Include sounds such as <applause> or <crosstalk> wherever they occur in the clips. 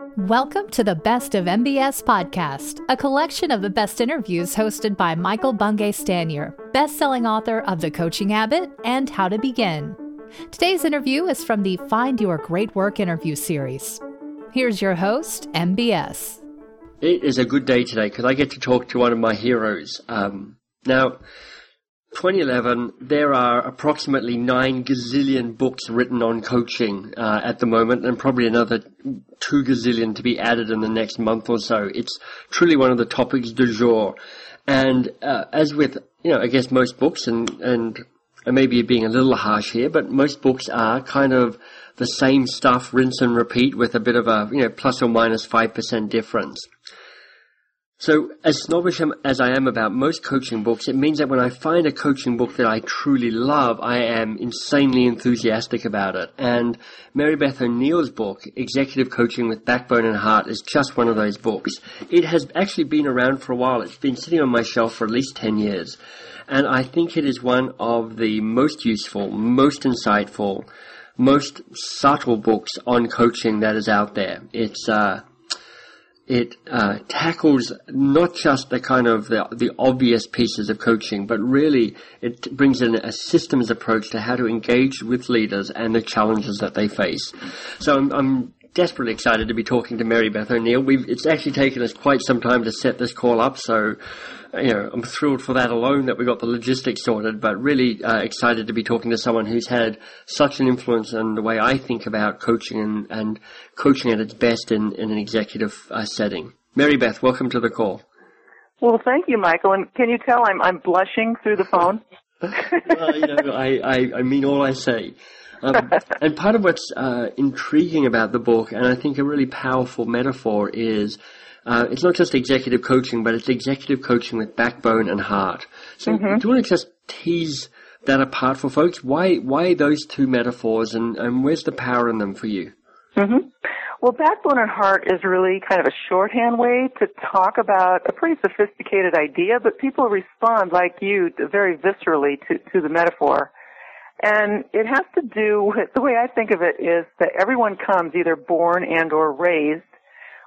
Welcome to the Best of MBS podcast, a collection of the best interviews hosted by Michael Bungay Stanier, best-selling author of The Coaching Habit and How to Begin. Today's interview is from the Find Your Great Work interview series. Here's your host, MBS. It is a good day today because I get to talk to one of my heroes. Um, now, 2011, there are approximately nine gazillion books written on coaching uh, at the moment, and probably another two gazillion to be added in the next month or so. It's truly one of the topics du jour. And uh, as with, you know, I guess most books, and and maybe being a little harsh here, but most books are kind of the same stuff, rinse and repeat, with a bit of a you know plus or minus minus five percent difference. So, as snobbish as I am about most coaching books, it means that when I find a coaching book that I truly love, I am insanely enthusiastic about it. And Mary Beth O'Neill's book, Executive Coaching with Backbone and Heart, is just one of those books. It has actually been around for a while. It's been sitting on my shelf for at least 10 years. And I think it is one of the most useful, most insightful, most subtle books on coaching that is out there. It's, uh, it uh, tackles not just the kind of the, the obvious pieces of coaching, but really it brings in a systems approach to how to engage with leaders and the challenges that they face. So I'm, I'm desperately excited to be talking to Mary Beth O'Neill. We've, it's actually taken us quite some time to set this call up, so you know, I'm thrilled for that alone that we got the logistics sorted, but really uh, excited to be talking to someone who's had such an influence on the way I think about coaching and, and coaching at its best in, in an executive uh, setting. Mary Beth, welcome to the call. Well, thank you, Michael. And can you tell I'm I'm blushing through the phone? <laughs> well, you know, I, I, I mean all I say. Um, and part of what's uh, intriguing about the book, and I think a really powerful metaphor, is uh, it's not just executive coaching, but it's executive coaching with backbone and heart. So, mm-hmm. do you want to just tease that apart for folks? Why why those two metaphors, and, and where's the power in them for you? Mm-hmm. Well, backbone and heart is really kind of a shorthand way to talk about a pretty sophisticated idea, but people respond like you very viscerally to, to the metaphor. And it has to do with the way I think of it is that everyone comes either born and or raised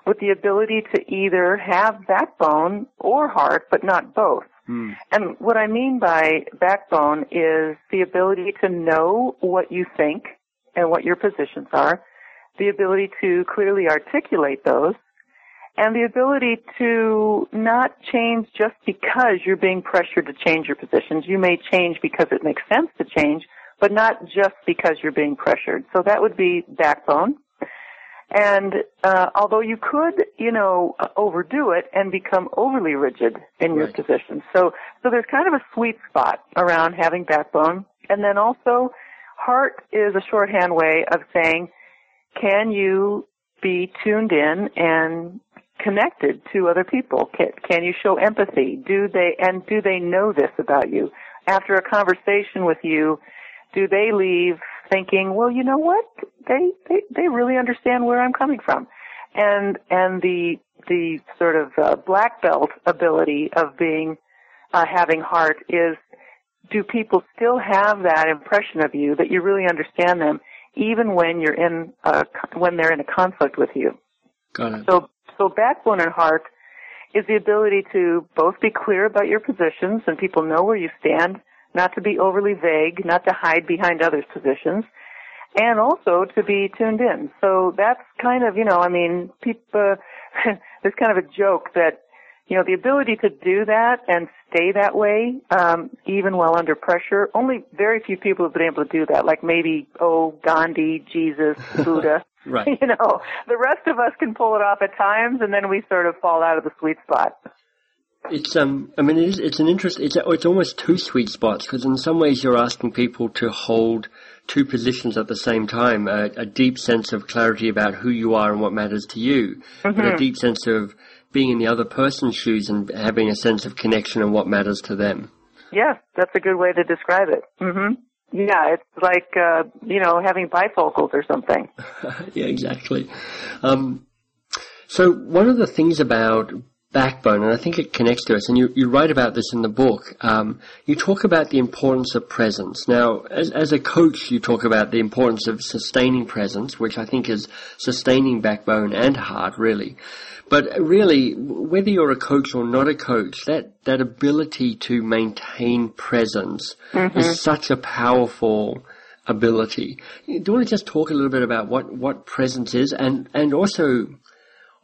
with the ability to either have backbone or heart, but not both. Hmm. And what I mean by backbone is the ability to know what you think and what your positions are, the ability to clearly articulate those, and the ability to not change just because you're being pressured to change your positions. You may change because it makes sense to change, but not just because you're being pressured. So that would be backbone. And uh, although you could, you know, overdo it and become overly rigid in your position, so so there's kind of a sweet spot around having backbone, and then also heart is a shorthand way of saying, can you be tuned in and connected to other people? Can, can you show empathy? Do they and do they know this about you? After a conversation with you, do they leave thinking, well, you know what? They, they, they really understand where I'm coming from. And, and the, the sort of uh, black belt ability of being, uh, having heart is, do people still have that impression of you that you really understand them even when you're in a, when they're in a conflict with you? Got it. So, so backbone and heart is the ability to both be clear about your positions and people know where you stand not to be overly vague, not to hide behind others' positions, and also to be tuned in. So that's kind of, you know, I mean, people, uh, <laughs> there's kind of a joke that, you know, the ability to do that and stay that way, um, even while under pressure, only very few people have been able to do that. Like maybe, oh, Gandhi, Jesus, <laughs> Buddha. right. <laughs> You know, the rest of us can pull it off at times and then we sort of fall out of the sweet spot. It's um, I mean, it is, it's an interest. It's it's almost two sweet spots because in some ways you're asking people to hold two positions at the same time: a, a deep sense of clarity about who you are and what matters to you, mm-hmm. but a deep sense of being in the other person's shoes and having a sense of connection and what matters to them. Yeah, that's a good way to describe it. Mm-hmm. Yeah, it's like uh, you know having bifocals or something. <laughs> yeah, exactly. Um, so one of the things about backbone, and I think it connects to us. And you, you write about this in the book. Um, you talk about the importance of presence. Now, as, as a coach, you talk about the importance of sustaining presence, which I think is sustaining backbone and heart, really. But really, whether you're a coach or not a coach, that, that ability to maintain presence mm-hmm. is such a powerful ability. Do you want to just talk a little bit about what, what presence is and, and also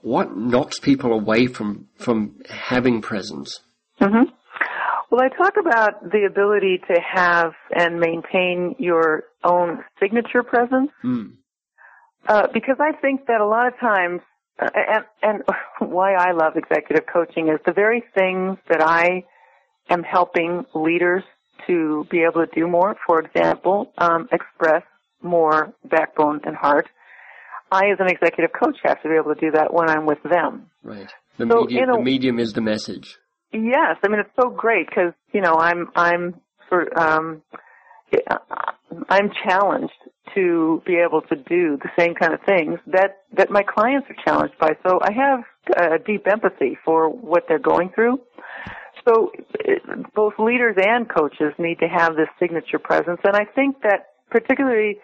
what knocks people away from from having presence? Mm-hmm. Well, I talk about the ability to have and maintain your own signature presence, mm. uh, because I think that a lot of times, uh, and, and <laughs> why I love executive coaching is the very things that I am helping leaders to be able to do more. For example, um, express more backbone and heart I, as an executive coach, have to be able to do that when I'm with them. Right. The, so medium, a, the medium is the message. Yes, I mean it's so great because you know I'm I'm sort um, I'm challenged to be able to do the same kind of things that that my clients are challenged by. So I have a deep empathy for what they're going through. So both leaders and coaches need to have this signature presence, and I think that particularly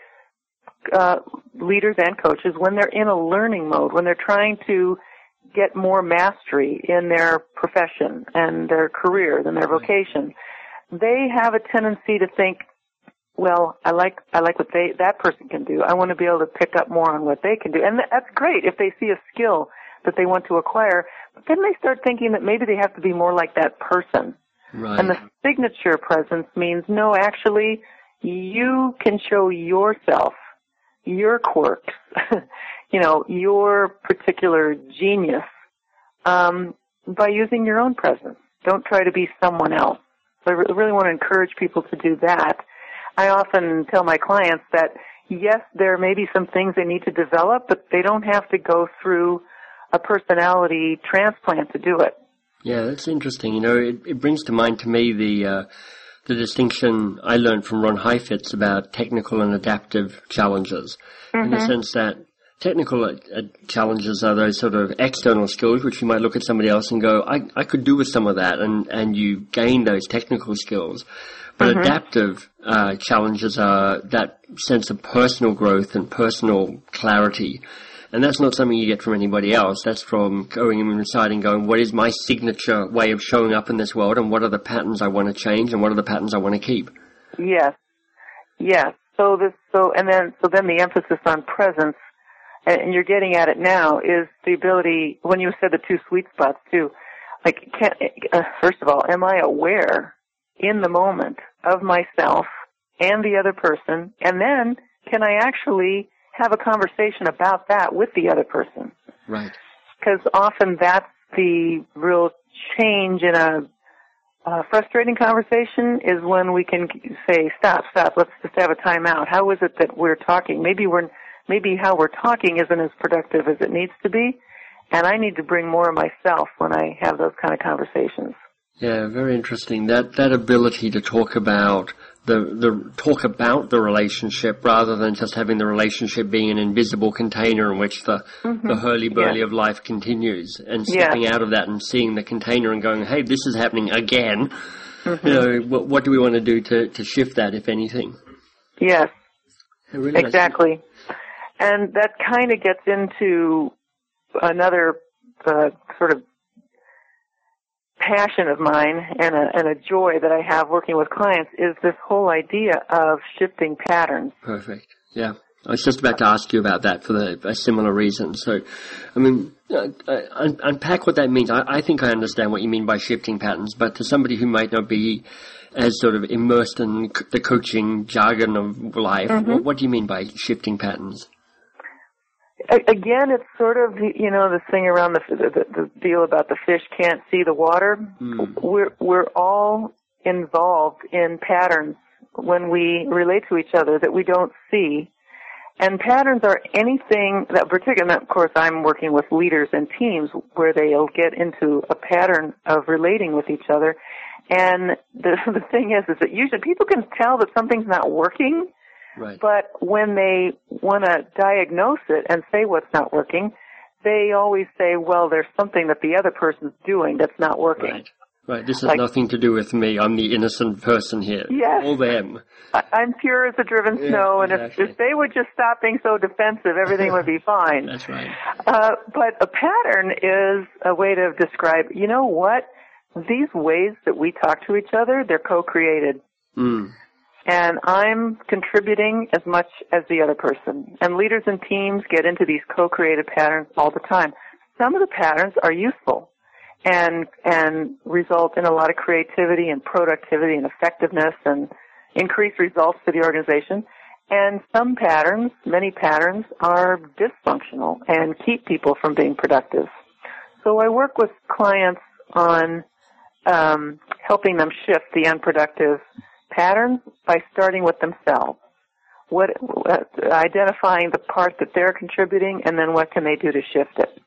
uh, leaders and coaches when they're in a learning mode, when they're trying to get more mastery in their profession and their career than their vocation, they have a tendency to think, well, I like I like what they that person can do. I want to be able to pick up more on what they can do, and that's great if they see a skill that they want to acquire. But then they start thinking that maybe they have to be more like that person. Right. And the signature presence means no, actually, you can show yourself your quirks, <laughs> you know, your particular genius, um, by using your own presence. Don't try to be someone else. So I really want to encourage people to do that. I often tell my clients that yes, there may be some things they need to develop, but they don't have to go through a personality transplant to do it. Yeah, that's interesting. You know, it, it brings to mind to me the uh, the distinction I learned from Ron Heifetz about technical and adaptive challenges, mm-hmm. in the mm-hmm. sense that technical uh, uh, challenges are those sort of external skills which you might look at somebody else and go, I, I could do with some of that, and, and you gain those technical skills. But mm-hmm. adaptive uh, challenges are that sense of personal growth and personal clarity and that's not something you get from anybody else. That's from going inside and going, what is my signature way of showing up in this world and what are the patterns I want to change and what are the patterns I want to keep? Yes. Yes. So this, so, and then, so then the emphasis on presence, and you're getting at it now, is the ability, when you said the two sweet spots too, like, can, uh, first of all, am I aware in the moment of myself and the other person? And then, can I actually have a conversation about that with the other person. Right. Because often that's the real change in a, a frustrating conversation is when we can say, stop, stop, let's just have a timeout. How is it that we're talking? Maybe we're, maybe how we're talking isn't as productive as it needs to be. And I need to bring more of myself when I have those kind of conversations. Yeah, very interesting. That that ability to talk about the the talk about the relationship rather than just having the relationship being an invisible container in which the mm-hmm. the hurly burly yeah. of life continues, and stepping yeah. out of that and seeing the container and going, "Hey, this is happening again." Mm-hmm. You know, what, what do we want to do to to shift that, if anything? Yes, really exactly, and that kind of gets into another uh, sort of passion of mine and a, and a joy that I have working with clients is this whole idea of shifting patterns. Perfect. Yeah. I was just about to ask you about that for the, a similar reason. So, I mean, uh, uh, unpack what that means. I, I, think I understand what you mean by shifting patterns, but to somebody who might not be as sort of immersed in the coaching jargon of life, mm-hmm. what, what do you mean by shifting patterns? Again, it's sort of you know the thing around the the, the deal about the fish can't see the water. Mm. We're we're all involved in patterns when we relate to each other that we don't see. And patterns are anything that, particularly, of course, I'm working with leaders and teams where they'll get into a pattern of relating with each other. And the <laughs> the thing is, is that usually people can tell that something's not working Right. But when they want to diagnose it and say what's not working, they always say, well, there's something that the other person's doing that's not working. Right. Right, this has Like- nothing to do with me. I'm the innocent person here. Yes. All them. I, I'm pure as the driven Yeah, snow, and exactly. if, if they would just stop being so defensive, everything would be <laughs> fine. That's right. Uh, but a pattern is a way to describe, you know what? These ways that we talk to each other, they're co-created. Mm. And I'm contributing as much as the other person. And leaders and teams get into these co-creative patterns all the time. Some of the patterns are useful and, and result in a lot of creativity and productivity and effectiveness and increased results for the organization. And some patterns, many patterns, are dysfunctional and keep people from being productive. So I work with clients on um, helping them shift the unproductive patterns by starting with themselves. What uh, identifying the part that they're contributing, and then what can they do to shift it?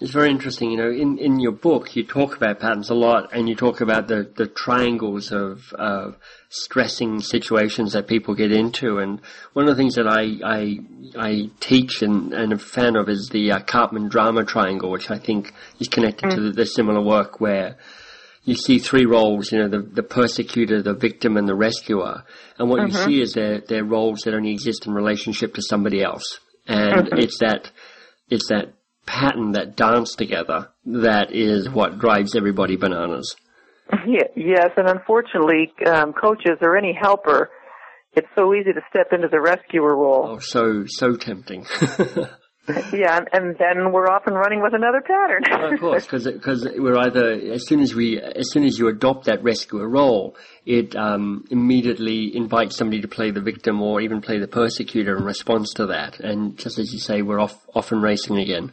It's very interesting. You know, in, in your book, you talk about patterns a lot, and you talk about the, the triangles of, of stressing situations that people get into. And one of the things that I I, I teach and, and am a fan of is the uh, Karpman drama triangle, which I think is connected to the, the similar work where you see three roles, you know, the, the persecutor, the victim, and the rescuer. And what you see is they're, they're roles that only exist in relationship to somebody else. And it's that, it's that pattern, that dance together, that is what drives everybody bananas. Yeah, yes, and unfortunately, um, coaches or any helper, it's so easy to step into the rescuer role. Oh, so, so tempting. <laughs> Yeah, and, then we're off and running with another pattern. Well, of course, because we're either as soon as we as soon as you adopt that rescuer role, it um, immediately invites somebody to play the victim or even play the persecutor in response to that. And just as you say, we're off off and racing again.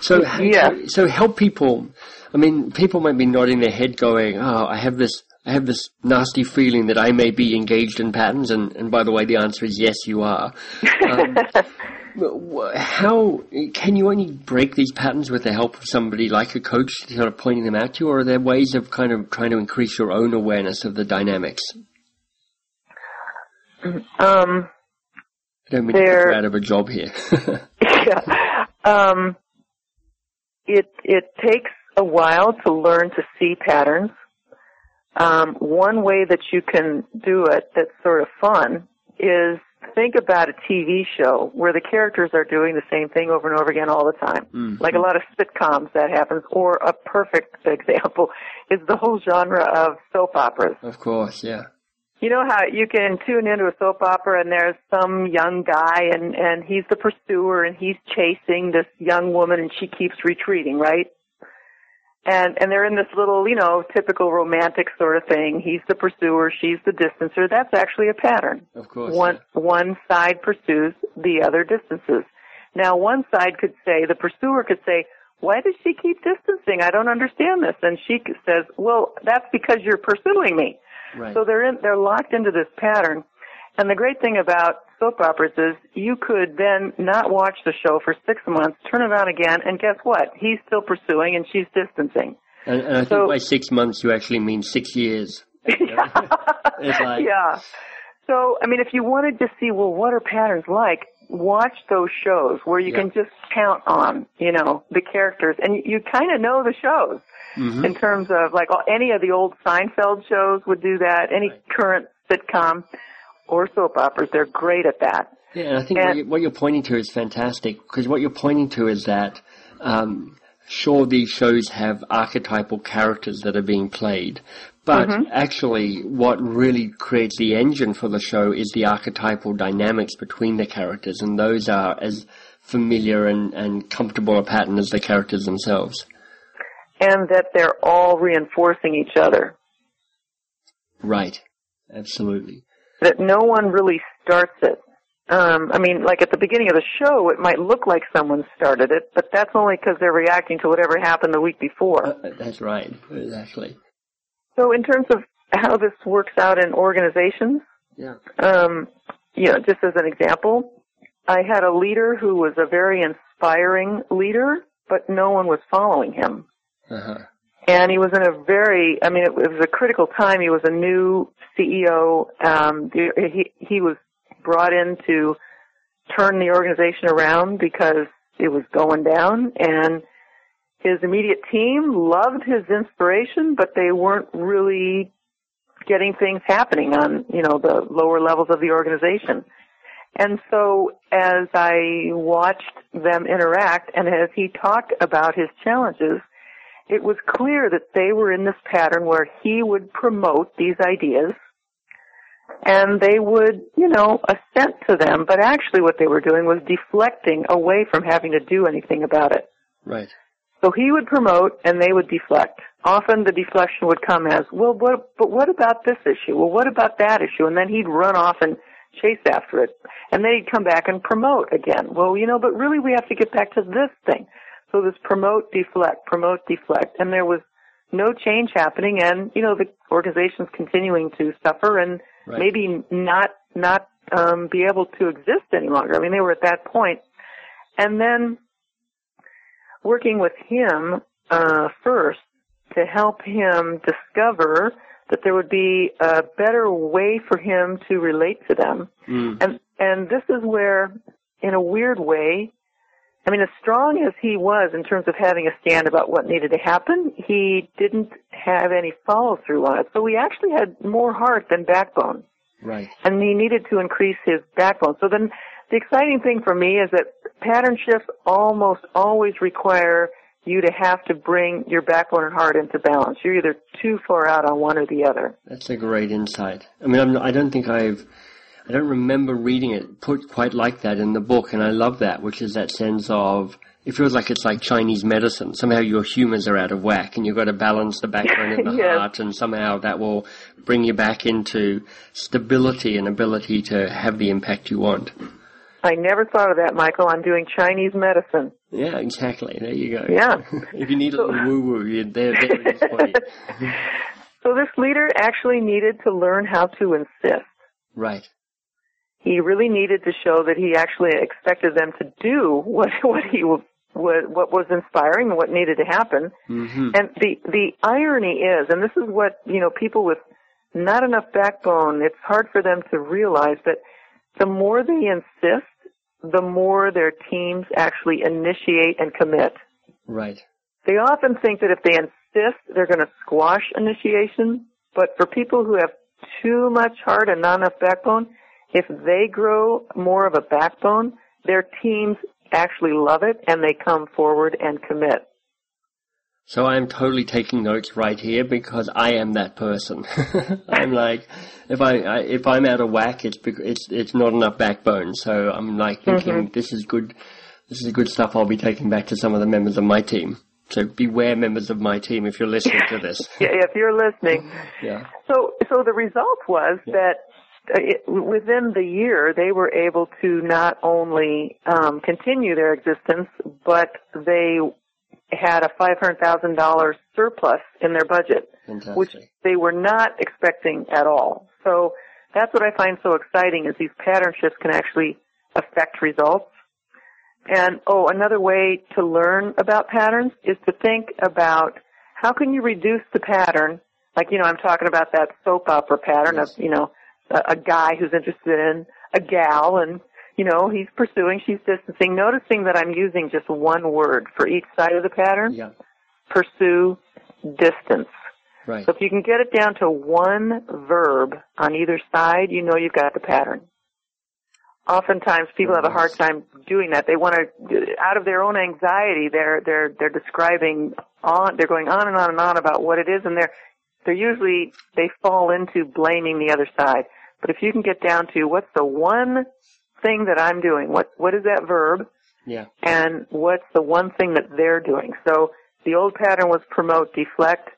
So Yeah. so, so help people. I mean, people might be nodding their head, going, "Oh, I have this." I have this nasty feeling that I may be engaged in patterns, and, and by the way, the answer is yes, you are. Um, <laughs> how can you only break these patterns with the help of somebody like a coach sort of pointing them out to you, or are there ways of kind of trying to increase your own awareness of the dynamics? um, I don't mean to put you out of a job here. <laughs> <laughs> yeah. Um, it it takes a while to learn to see patterns. Um, one way that you can do it that's sort of fun is think about a TV show where the characters are doing the same thing over and over again all the time. Mhm. Like a lot of sitcoms that happens, or a perfect <laughs> example is the whole genre of soap operas. of course, yeah. You know how you can tune into a soap opera and there's some young guy and and he's the pursuer and he's chasing this young woman and she keeps retreating, right? And and they're in this little, you know, typical romantic sort of thing. He's the pursuer, she's the distancer. That's actually a pattern. Of course. One one side pursues, the other distances. Now one side could say the pursuer could say, "Why does she keep distancing? I don't understand this." And she says, "Well, that's because you're pursuing me." Right. So they're in, they're locked into this pattern. And the great thing about soap operas is you could then not watch the show for six months, turn it on again, and guess what? He's still pursuing and she's distancing. and, and I think by six months you actually mean six years. <laughs> Like- yeah. So, I mean, if you wanted to see, well, what are patterns like? Watch those shows where you Yeah. can just count on, you know, the characters, and you, you kind of know the shows Mhm. in terms of like all- any of the old Seinfeld shows would do that. Any current sitcom or soap operas, they're great at that. Yeah, and I think what, And- you, what you're pointing to is fantastic because what you're pointing to is that, um, sure, these shows have archetypal characters that are being played, but actually, what really creates the engine for the show is the archetypal dynamics between the characters, and those are as familiar and, and comfortable a pattern as the characters themselves. And that they're all reinforcing each other. Right. Absolutely. That no one really starts it. Um, I mean, like at the beginning of the show, it might look like someone started it, but that's only because they're reacting to whatever happened the week before. Uh, that's right. Exactly. So in terms of how this works out in organizations, Yeah. um, you know, just as an example, I had a leader who was a very inspiring leader, but no one was following him. Uh-huh. And he was in a very, I mean, it, was a critical time. He was a new CEO. Um, he, he was brought in to turn the organization around because it was going down and his immediate team loved his inspiration, but they weren't really getting things happening on, you know, the lower levels of the organization. And so as I watched them interact and as he talked about his challenges, it was clear that they were in this pattern where he would promote these ideas and they would, you know, assent to them, but actually what they were doing was deflecting away from having to do anything about it. Right. So he would promote and they would deflect. Often the deflection would come as, well, what, but what about this issue? Well, what about that issue? And then he'd run off and chase after it. And then he'd come back and promote again. Well, you know, but really we have to get back to this thing. So this promote, deflect, promote, deflect. And there was no change happening and, you know, the organization's continuing to suffer and right. maybe not, not, um, be able to exist any longer. I mean, they were at that point. And then working with him, uh, first to help him discover that there would be a better way for him to relate to them. Mm. And, and this is where, in a weird way, I mean, as strong as he was in terms of having a stand about what needed to happen, he didn't have any follow through on it. So he actually had more heart than backbone. Right. And he needed to increase his backbone. So then the exciting thing for me is that pattern shifts almost always require you to have to bring your backbone and heart into balance. You're either too far out on one or the other. That's a great insight. I mean, I'm, I don't think I've, I don't remember reading it put quite like that in the book, and I love that, which is that sense of, it feels like it's like Chinese medicine. Somehow your humors are out of whack, and you've got to balance the backbone and the <laughs> yes. heart, and somehow that will bring you back into stability and ability to have the impact you want. I never thought of that, Michael. I'm doing Chinese medicine. Yeah, exactly. There you go. Yeah. <laughs> if you need a little woo woo, you're there, there it is for you. <laughs> so this leader actually needed to learn how to insist. Right. He really needed to show that he actually expected them to do what <laughs> what he what, what was inspiring and what needed to happen. Mm-hmm. And the the irony is, and this is what you know, people with not enough backbone, it's hard for them to realize that the more they insist, the more their teams actually initiate and commit. Right. They often think that if they insist, they're going to squash initiation. But for people who have too much heart and not enough backbone, if they grow more of a backbone, their teams actually love it and they come forward and commit. So I'm totally taking notes right here because I am that person. <laughs> I'm like, if I, I, if I'm out of whack, it's it's it's not enough backbone. So I'm like thinking mm-hmm. this is good, this is good stuff. I'll be taking back to some of the members of my team. So beware, members of my team, if you're listening to this. <laughs> yeah, if you're listening. yeah. So so the result was yeah. that. Uh, it, within the year, they were able to not only um, continue their existence, but they had a $500,000 surplus in their budget, Fantastic. which they were not expecting at all. So that's what I find so exciting is these pattern shifts can actually affect results. And oh, another way to learn about patterns is to think about how can you reduce the pattern, like, you know, I'm talking about that soap opera pattern yes. of, you know, a, a guy who's interested in a gal and you know, he's pursuing, she's distancing, noticing that I'm using just one word for each side of the pattern. Yeah. Pursue, distance. Right. So if you can get it down to one verb on either side, you know you've got the pattern. Oftentimes people have a hard time doing that. They want to, out of their own anxiety, they're, they're, they're describing on, they're going on and on and on about what it is and they're, they're usually, they fall into blaming the other side. But if you can get down to what's the one thing that I'm doing? What what is that verb? Yeah. And what's the one thing that they're doing? So the old pattern was promote, deflect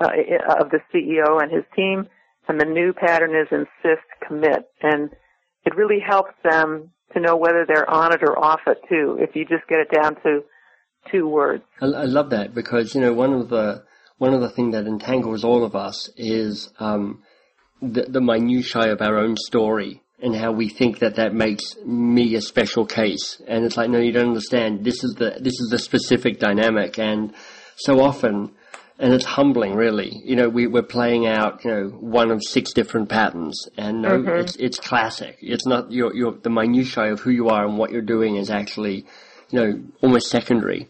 uh, of the CEO and his team, and the new pattern is insist, commit, and it really helps them to know whether they're on it or off it too. If you just get it down to two words. I, I love that because you know one of the one of the things that entangles all of us is um, the, the minutiae of our own story and how we think that that makes me a special case. And it's like, no, you don't understand. This is the this is the specific dynamic, and so often, and it's humbling, really. You know, we, we're playing out, you know, one of six different patterns, and no, mm-hmm. it's it's classic. It's not your your the minutiae of who you are and what you're doing is actually, you know, almost secondary.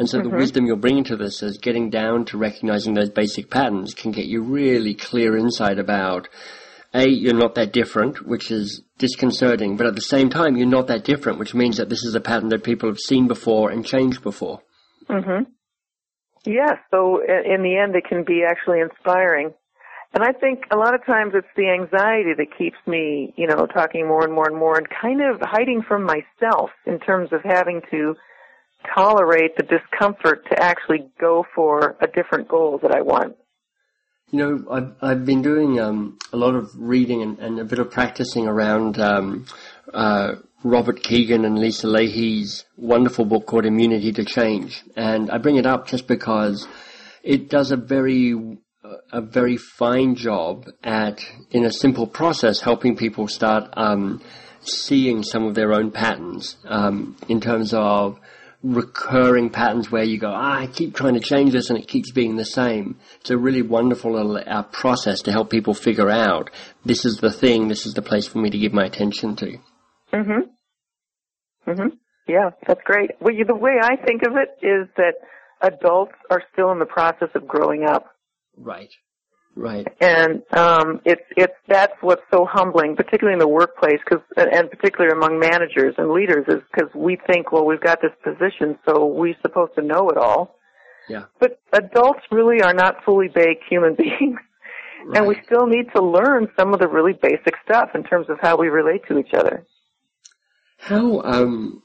And so Mm-hmm. the wisdom you're bringing to this is getting down to recognizing those basic patterns can get you really clear insight about a, you're not that different, which is disconcerting, but at the same time, you're not that different, which means that this is a pattern that people have seen before and changed before. Mm-hmm. Yes. So in the end, it can be actually inspiring. And I think a lot of times it's the anxiety that keeps me, you know, talking more and more and more and kind of hiding from myself in terms of having to tolerate the discomfort to actually go for a different goal that I want. You know, I've, I've been doing um, a lot of reading and, and a bit of practicing around um, uh, Robert Keegan and Lisa Lahey's wonderful book called Immunity to Change. And I bring it up just because it does a very a very fine job at, in a simple process, helping people start um, seeing some of their own patterns um, in terms of recurring patterns where you go, ah, I keep trying to change this and it keeps being the same. It's a really wonderful little uh, process to help people figure out this is the thing, this is the place for me to give my attention to. Mhm. Mhm. Yeah, that's great. Well, you, the way I think of it is that adults are still in the process of growing up. Right. Right. and um, it's it's that's what's so humbling, particularly in the workplace, because and particularly among managers and leaders, is because we think, well, we've got this position, so we're supposed to know it all. Yeah. But adults really are not fully baked human <laughs> beings, and we still need to learn some of the really basic stuff in terms of how we relate to each other. How, um,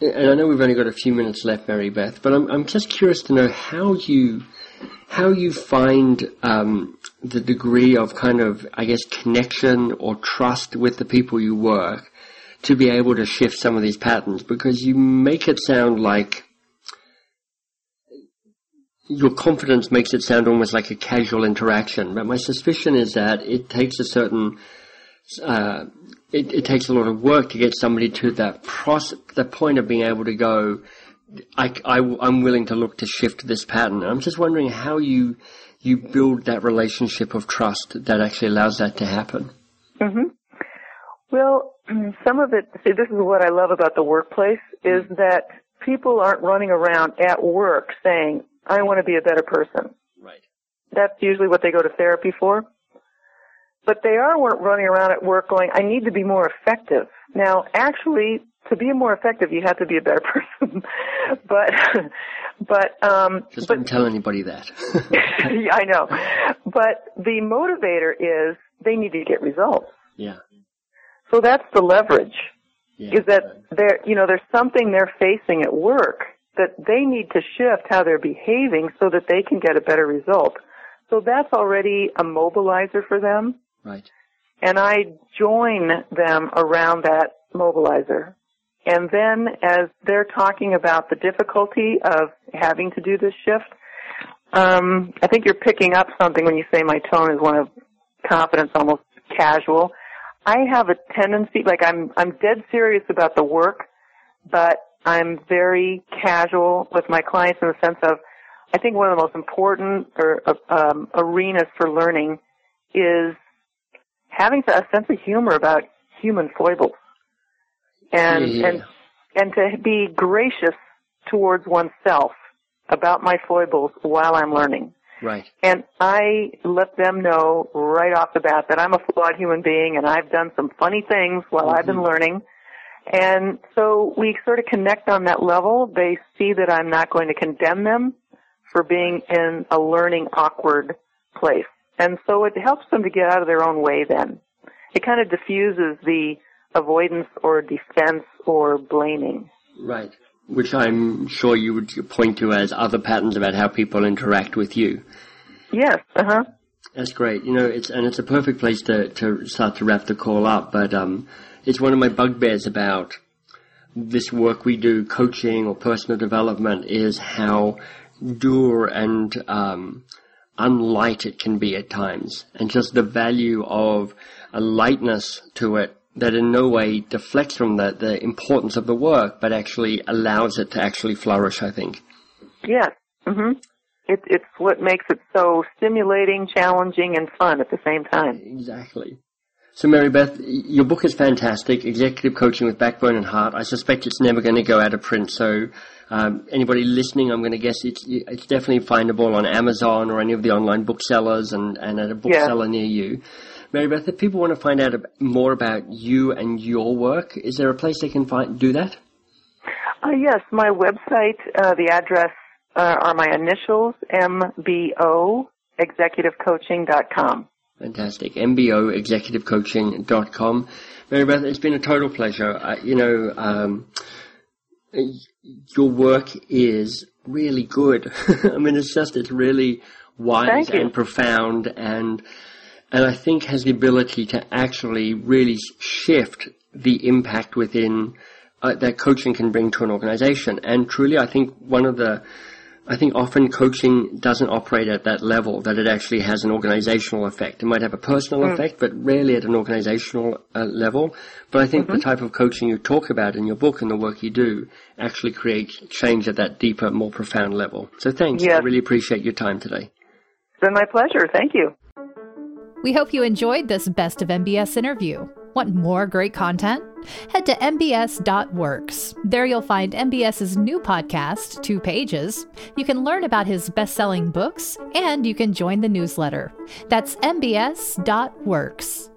and I know we've only got a few minutes left, Mary Beth, but I'm, I'm just curious to know how you, how you find, um, the degree of kind of, I guess, connection or trust with the people you work to be able to shift some of these patterns? Because you make it sound like your confidence makes it sound almost like a casual interaction, but my suspicion is that it takes a certain uh, it, it takes a lot of work to get somebody to that process, the point of being able to go, I, I, am willing to look to shift this pattern. I'm just wondering how you, you build that relationship of trust that actually allows that to happen. hmm Well, <clears throat> some of it, see, this is what I love about the workplace, is that people aren't running around at work saying, I want to be a better person. Right. That's usually what they go to therapy for. But they are running around at work going, I need to be more effective. Now, actually, to be more effective, you have to be a better <laughs> person. but, but, um, Just but don't tell anybody that. <laughs> yeah, I know. But the motivator is they need to get results. yeah. So that's the leverage. Yeah. Is that there, you know, there's something they're facing at work that they need to shift how they're behaving so that they can get a better result. So that's already a mobilizer for them. Right. And I join them around that mobilizer. And then as they're talking about the difficulty of having to do this shift, um, I think you're picking up something when you say my tone is one of confidence, almost casual. I have a tendency, like I'm, I'm dead serious about the work, but I'm very casual with my clients in the sense of, I think one of the most important or, um, arenas for learning is having a sense of humor about human foibles and Yeah. and and to be gracious towards oneself about my foibles while I'm learning. Right. And I let them know right off the bat that I'm a flawed human being and I've done some funny things while I've been mm-hmm. learning. And so we sort of connect on that level. They see that I'm not going to condemn them for being in a learning awkward place. And so it helps them to get out of their own way then. It kind of diffuses the avoidance or defense or blaming. Right. Which I'm sure you would point to as other patterns about how people interact with you. Yes, uh-huh. That's great. You know, it's and it's a perfect place to, to start to wrap the call up. But um, it's one of my bugbears about this work we do, coaching or personal development, is how dour and um, unlight it can be at times, and just the value of a lightness to it that in no way deflects from the, the importance of the work, but actually allows it to actually flourish. I think. Yes. hmm It, it's what makes it so stimulating, challenging, and fun at the same time. Exactly. So, Mary Beth, your book is fantastic, Executive Coaching with Backbone and Heart. I suspect it's never going to go out of print, so um, anybody listening, I'm going to guess it's, it's definitely findable on Amazon or any of the online booksellers and, and at a bookseller yeah. near you. Mary Beth, if people want to find out more about you and your work, is there a place they can find do that? Uh, yes, my website, uh, the address uh, are my initials, MBO, executivecoaching.com. Fantastic. MBO, executivecoaching.com. Mary Beth, it's been a total pleasure. Uh, you know, um, your work is really good. <laughs> I mean, it's just, it's really wise and profound and, and I think has the ability to actually really shift the impact within uh, that coaching can bring to an organization. And truly, I think one of the I think often coaching doesn't operate at that level, that it actually has an organizational effect. It might have a personal mm. effect, but rarely at an organizational uh, level. But I think mm-hmm. the type of coaching you talk about in your book and the work you do actually creates change at that deeper, more profound level. So thanks. Yes. I really appreciate your time today. It's been my pleasure. Thank you. We hope you enjoyed this Best of MBS interview. Want more great content? Head to mbs.works. There you'll find MBS's new podcast, Two Pages. You can learn about his best selling books, and you can join the newsletter. That's mbs.works.